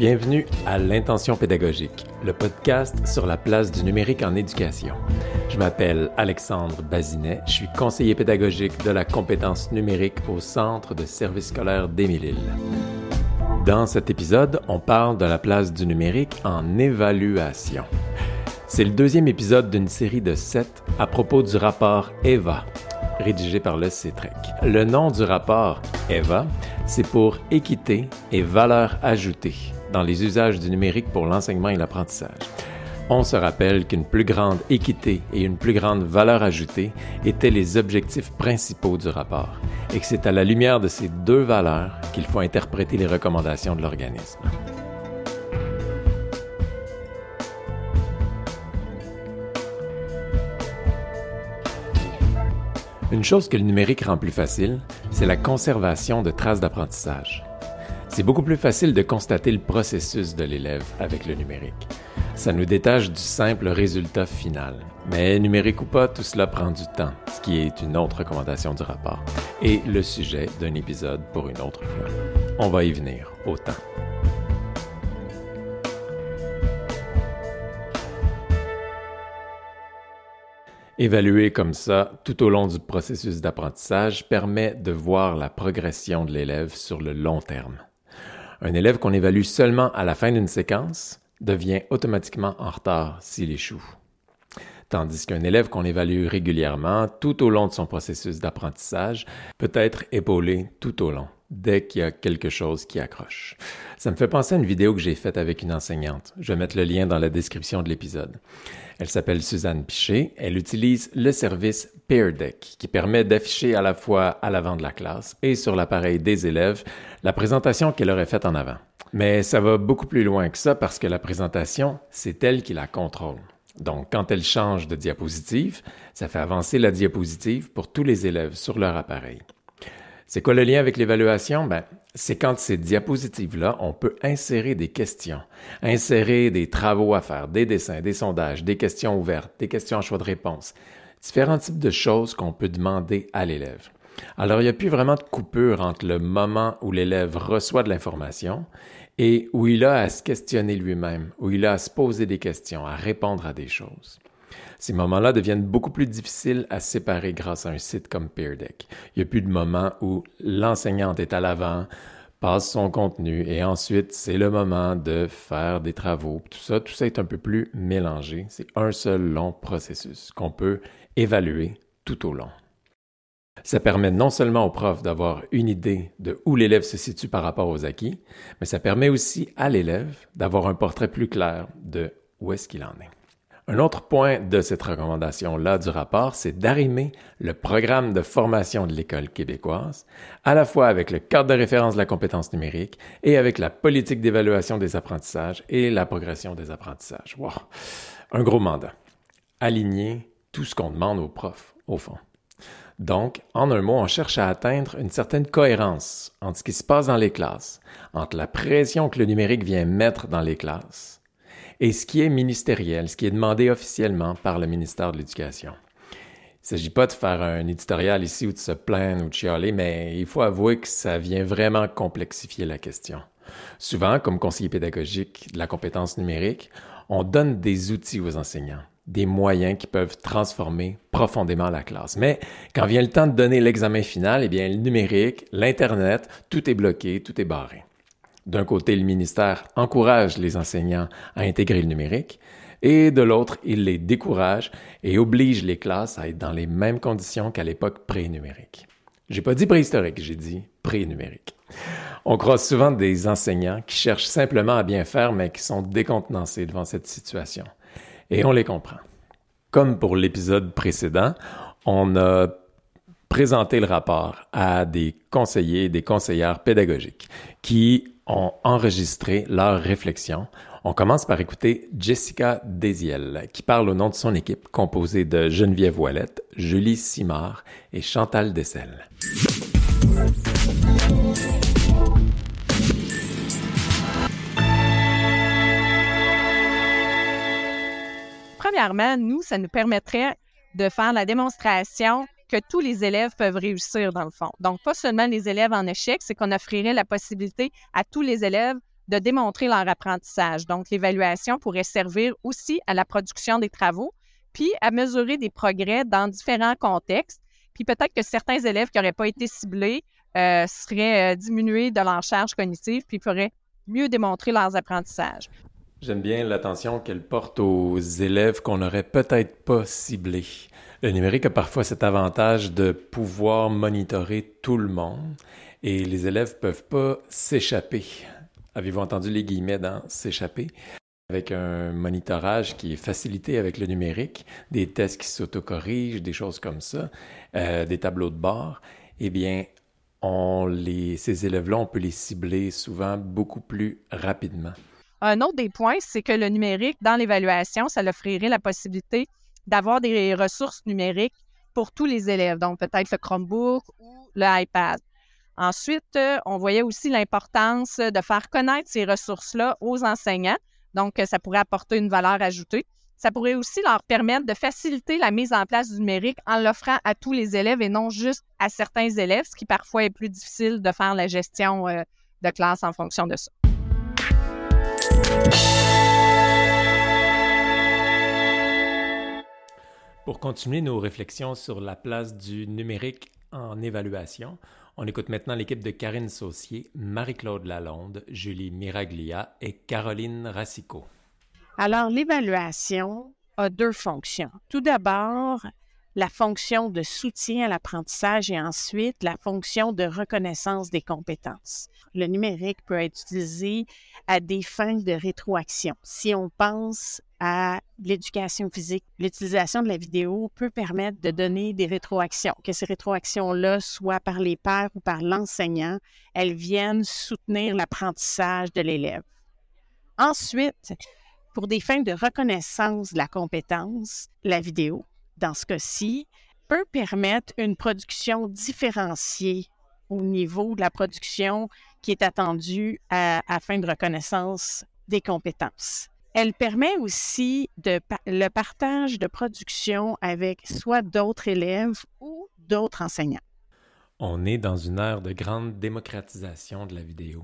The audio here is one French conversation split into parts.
Bienvenue à l'Intention pédagogique, le podcast sur la place du numérique en éducation. Je m'appelle Alexandre Bazinet, je suis conseiller pédagogique de la compétence numérique au Centre de services scolaires d'Émile-Île. Dans cet épisode, on parle de la place du numérique en évaluation. C'est le deuxième épisode d'une série de sept à propos du rapport EVA, rédigé par le CETREC. Le nom du rapport EVA, c'est pour équité et valeur ajoutée dans les usages du numérique pour l'enseignement et l'apprentissage. On se rappelle qu'une plus grande équité et une plus grande valeur ajoutée étaient les objectifs principaux du rapport et que c'est à la lumière de ces deux valeurs qu'il faut interpréter les recommandations de l'organisme. Une chose que le numérique rend plus facile, c'est la conservation de traces d'apprentissage. C'est beaucoup plus facile de constater le processus de l'élève avec le numérique. Ça nous détache du simple résultat final. Mais numérique ou pas, tout cela prend du temps, ce qui est une autre recommandation du rapport, et le sujet d'un épisode pour une autre fois. On va y venir, au temps. Évaluer comme ça tout au long du processus d'apprentissage permet de voir la progression de l'élève sur le long terme. Un élève qu'on évalue seulement à la fin d'une séquence devient automatiquement en retard s'il échoue. Tandis qu'un élève qu'on évalue régulièrement tout au long de son processus d'apprentissage peut être épaulé tout au long dès qu'il y a quelque chose qui accroche. Ça me fait penser à une vidéo que j'ai faite avec une enseignante. Je vais mettre le lien dans la description de l'épisode. Elle s'appelle Suzanne Piché. Elle utilise le service Peer Deck qui permet d'afficher à la fois à l'avant de la classe et sur l'appareil des élèves la présentation qu'elle aurait faite en avant. Mais ça va beaucoup plus loin que ça parce que la présentation, c'est elle qui la contrôle. Donc, quand elle change de diapositive, ça fait avancer la diapositive pour tous les élèves sur leur appareil. C'est quoi le lien avec l'évaluation? Ben, c'est quand ces diapositives-là, on peut insérer des questions, insérer des travaux à faire, des dessins, des sondages, des questions ouvertes, des questions à choix de réponse, différents types de choses qu'on peut demander à l'élève. Alors, il n'y a plus vraiment de coupure entre le moment où l'élève reçoit de l'information et où il a à se questionner lui-même, où il a à se poser des questions, à répondre à des choses. Ces moments-là deviennent beaucoup plus difficiles à séparer grâce à un site comme Peer Deck. Il n'y a plus de moment où l'enseignante est à l'avant, passe son contenu et ensuite c'est le moment de faire des travaux. Tout ça, tout ça est un peu plus mélangé. C'est un seul long processus qu'on peut évaluer tout au long. Ça permet non seulement au prof d'avoir une idée de où l'élève se situe par rapport aux acquis, mais ça permet aussi à l'élève d'avoir un portrait plus clair de où est-ce qu'il en est. Un autre point de cette recommandation-là du rapport, c'est d'arrimer le programme de formation de l'école québécoise, à la fois avec le cadre de référence de la compétence numérique et avec la politique d'évaluation des apprentissages et la progression des apprentissages. Wow! Un gros mandat. Aligner tout ce qu'on demande aux profs, au fond. Donc, en un mot, on cherche à atteindre une certaine cohérence entre ce qui se passe dans les classes, entre la pression que le numérique vient mettre dans les classes, et ce qui est ministériel, ce qui est demandé officiellement par le ministère de l'Éducation. Il ne s'agit pas de faire un éditorial ici ou de se plaindre ou de chialer, mais il faut avouer que ça vient vraiment complexifier la question. Souvent, comme conseiller pédagogique de la compétence numérique, on donne des outils aux enseignants, des moyens qui peuvent transformer profondément la classe. Mais quand vient le temps de donner l'examen final, eh bien, le numérique, l'Internet, tout est bloqué, tout est barré. D'un côté, le ministère encourage les enseignants à intégrer le numérique et de l'autre, il les décourage et oblige les classes à être dans les mêmes conditions qu'à l'époque pré-numérique. J'ai pas dit préhistorique, j'ai dit pré-numérique. On croise souvent des enseignants qui cherchent simplement à bien faire, mais qui sont décontenancés devant cette situation. Et on les comprend. Comme pour l'épisode précédent, on a présenté le rapport à des conseillers et des conseillères pédagogiques qui ont enregistré leurs réflexions. On commence par écouter Jessica Desiel, qui parle au nom de son équipe composée de Geneviève Ouellette, Julie Simard et Chantal Dessel. Premièrement, nous, ça nous permettrait de faire la démonstration que tous les élèves peuvent réussir dans le fond. Donc, pas seulement les élèves en échec, c'est qu'on offrirait la possibilité à tous les élèves de démontrer leur apprentissage. Donc, l'évaluation pourrait servir aussi à la production des travaux, puis à mesurer des progrès dans différents contextes. Puis peut-être que certains élèves qui n'auraient pas été ciblés euh, seraient euh, diminués de leur charge cognitive, puis pourraient mieux démontrer leurs apprentissages. J'aime bien l'attention qu'elle porte aux élèves qu'on n'aurait peut-être pas ciblés. Le numérique a parfois cet avantage de pouvoir monitorer tout le monde et les élèves peuvent pas s'échapper. Avez-vous entendu les guillemets dans s'échapper? Avec un monitorage qui est facilité avec le numérique, des tests qui s'autocorrigent, des choses comme ça, euh, des tableaux de bord, eh bien, ces élèves-là, on peut les cibler souvent beaucoup plus rapidement. Un autre des points, c'est que le numérique, dans l'évaluation, ça offrirait la possibilité d'avoir des ressources numériques pour tous les élèves, donc peut-être le Chromebook ou l'iPad. Ensuite, euh, on voyait aussi l'importance de faire connaître ces ressources-là aux enseignants, donc ça pourrait apporter une valeur ajoutée. Ça pourrait aussi leur permettre de faciliter la mise en place du numérique en l'offrant à tous les élèves et non juste à certains élèves, ce qui parfois est plus difficile de faire la gestion euh, de classe en fonction de ça. Pour continuer nos réflexions sur la place du numérique en évaluation, on écoute maintenant l'équipe de Karine Saucier, Marie-Claude Lalonde, Julie Miraglia et Caroline Racicot. Alors, l'évaluation a deux fonctions. Tout d'abord, la fonction de soutien à l'apprentissage et ensuite la fonction de reconnaissance des compétences. Le numérique peut être utilisé à des fins de rétroaction. Si on pense à l'éducation physique, l'utilisation de la vidéo peut permettre de donner des rétroactions, que ces rétroactions-là soient par les pairs ou par l'enseignant, elles viennent soutenir l'apprentissage de l'élève. Ensuite, pour des fins de reconnaissance de la compétence, la vidéo dans ce cas-ci, peut permettre une production différenciée au niveau de la production qui est attendue à, fin de reconnaissance des compétences. Elle permet aussi le partage de production avec soit d'autres élèves ou d'autres enseignants. On est dans une ère de grande démocratisation de la vidéo,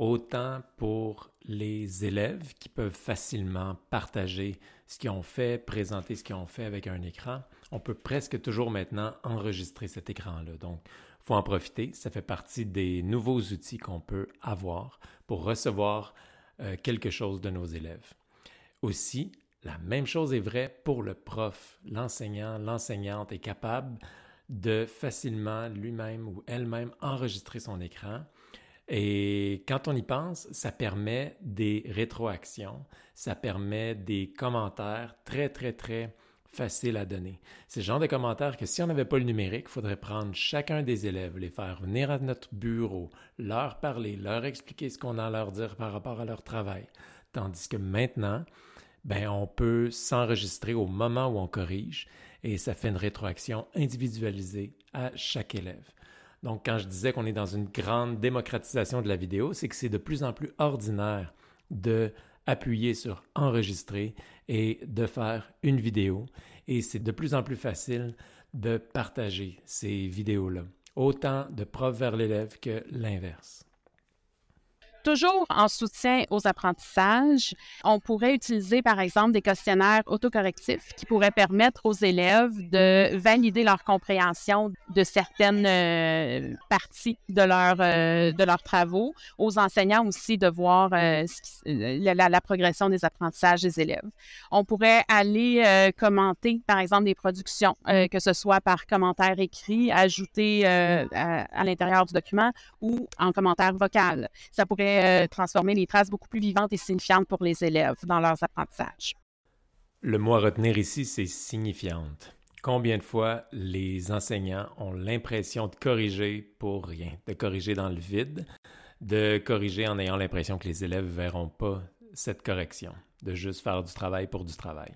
autant pour les élèves qui peuvent facilement partager ce qu'ils ont fait, présenter ce qu'ils ont fait avec un écran. On peut presque toujours maintenant enregistrer cet écran-là. Donc, il faut en profiter. Ça fait partie des nouveaux outils qu'on peut avoir pour recevoir euh, quelque chose de nos élèves. Aussi, la même chose est vraie pour le prof. L'enseignant, l'enseignante est capable de facilement lui-même ou elle-même enregistrer son écran et quand on y pense, ça permet des rétroactions, ça permet des commentaires très, très, très faciles à donner. C'est le genre de commentaires que si on n'avait pas le numérique, il faudrait prendre chacun des élèves, les faire venir à notre bureau, leur parler, leur expliquer ce qu'on a à leur dire par rapport à leur travail. Tandis que maintenant, ben, on peut s'enregistrer au moment où on corrige et ça fait une rétroaction individualisée à chaque élève. Donc, quand je disais qu'on est dans une grande démocratisation de la vidéo, c'est que c'est de plus en plus ordinaire de appuyer sur enregistrer et de faire une vidéo. Et c'est de plus en plus facile de partager ces vidéos-là, autant de profs vers l'élève que l'inverse. Toujours en soutien aux apprentissages, on pourrait utiliser par exemple des questionnaires autocorrectifs qui pourraient permettre aux élèves de valider leur compréhension de certaines euh, parties de, leur, euh, de leurs travaux, aux enseignants aussi de voir euh, la, progression des apprentissages des élèves. On pourrait aller commenter par exemple des productions, que ce soit par commentaire écrit, ajouté à, à l'intérieur du document ou en commentaire vocal. Ça pourrait euh, transformer les traces beaucoup plus vivantes et signifiantes pour les élèves dans leurs apprentissages. Le mot à retenir ici, c'est signifiante. Combien de fois les enseignants ont l'impression de corriger pour rien, de corriger dans le vide, de corriger en ayant l'impression que les élèves ne verront pas cette correction, de juste faire du travail pour du travail?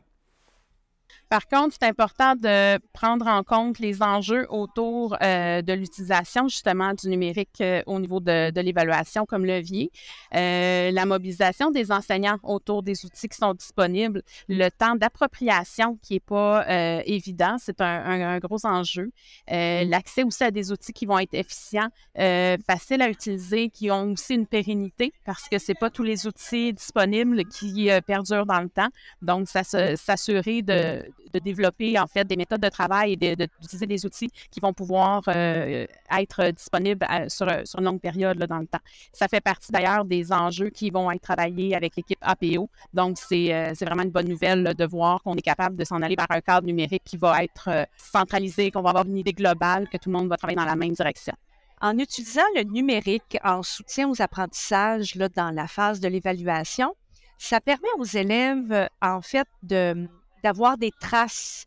Par contre, c'est important de prendre en compte les enjeux autour euh, de l'utilisation justement du numérique euh, au niveau de, de l'évaluation comme levier, euh, la mobilisation des enseignants autour des outils qui sont disponibles, le temps d'appropriation qui n'est pas évident, c'est un, un, gros enjeu, l'accès aussi à des outils qui vont être efficients, faciles à utiliser, qui ont aussi une pérennité parce que c'est pas tous les outils disponibles qui perdurent dans le temps, donc s'assurer de de développer en fait des méthodes de travail et d'utiliser des outils qui vont pouvoir euh, être disponibles sur, sur, une longue période dans le temps. Ça fait partie d'ailleurs des enjeux qui vont être travaillés avec l'équipe APO. Donc, c'est euh, vraiment une bonne nouvelle de voir qu'on est capable de s'en aller vers un cadre numérique qui va être euh, centralisé, qu'on va avoir une idée globale, que tout le monde va travailler dans la même direction. En utilisant le numérique en soutien aux apprentissages dans la phase de l'évaluation, ça permet aux élèves, en fait, de, d'avoir des traces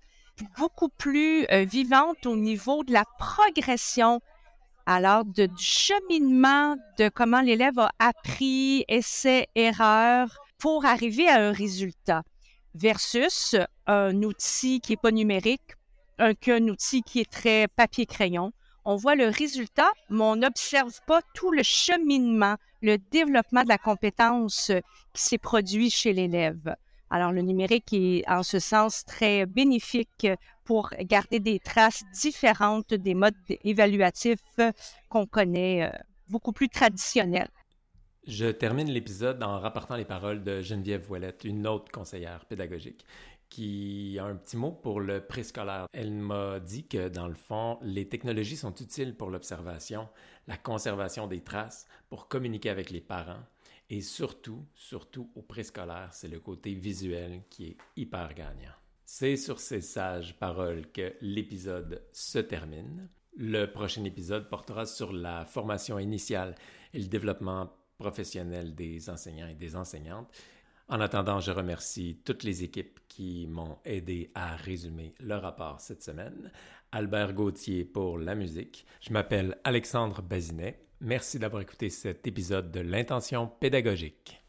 beaucoup plus euh, vivantes au niveau de la progression, alors du cheminement de comment l'élève a appris, essai, erreur, pour arriver à un résultat, versus un outil qui n'est pas numérique, un, qu'un outil qui est très papier-crayon. On voit le résultat, mais on n'observe pas tout le cheminement, le développement de la compétence qui s'est produit chez l'élève. Alors, le numérique est en ce sens très bénéfique pour garder des traces différentes des modes évaluatifs qu'on connaît, euh, beaucoup plus traditionnels. Je termine l'épisode en rapportant les paroles de Geneviève Voilette, une autre conseillère pédagogique, qui a un petit mot pour le préscolaire. Elle m'a dit que, dans le fond, les technologies sont utiles pour l'observation, la conservation des traces, pour communiquer avec les parents, et surtout, surtout au préscolaire, c'est le côté visuel qui est hyper gagnant. C'est sur ces sages paroles que l'épisode se termine. Le prochain épisode portera sur la formation initiale et le développement professionnel des enseignants et des enseignantes. En attendant, je remercie toutes les équipes qui m'ont aidé à résumer le rapport cette semaine. Albert Gauthier pour la musique. Je m'appelle Alexandre Bazinet. Merci d'avoir écouté cet épisode de l'intention pédagogique.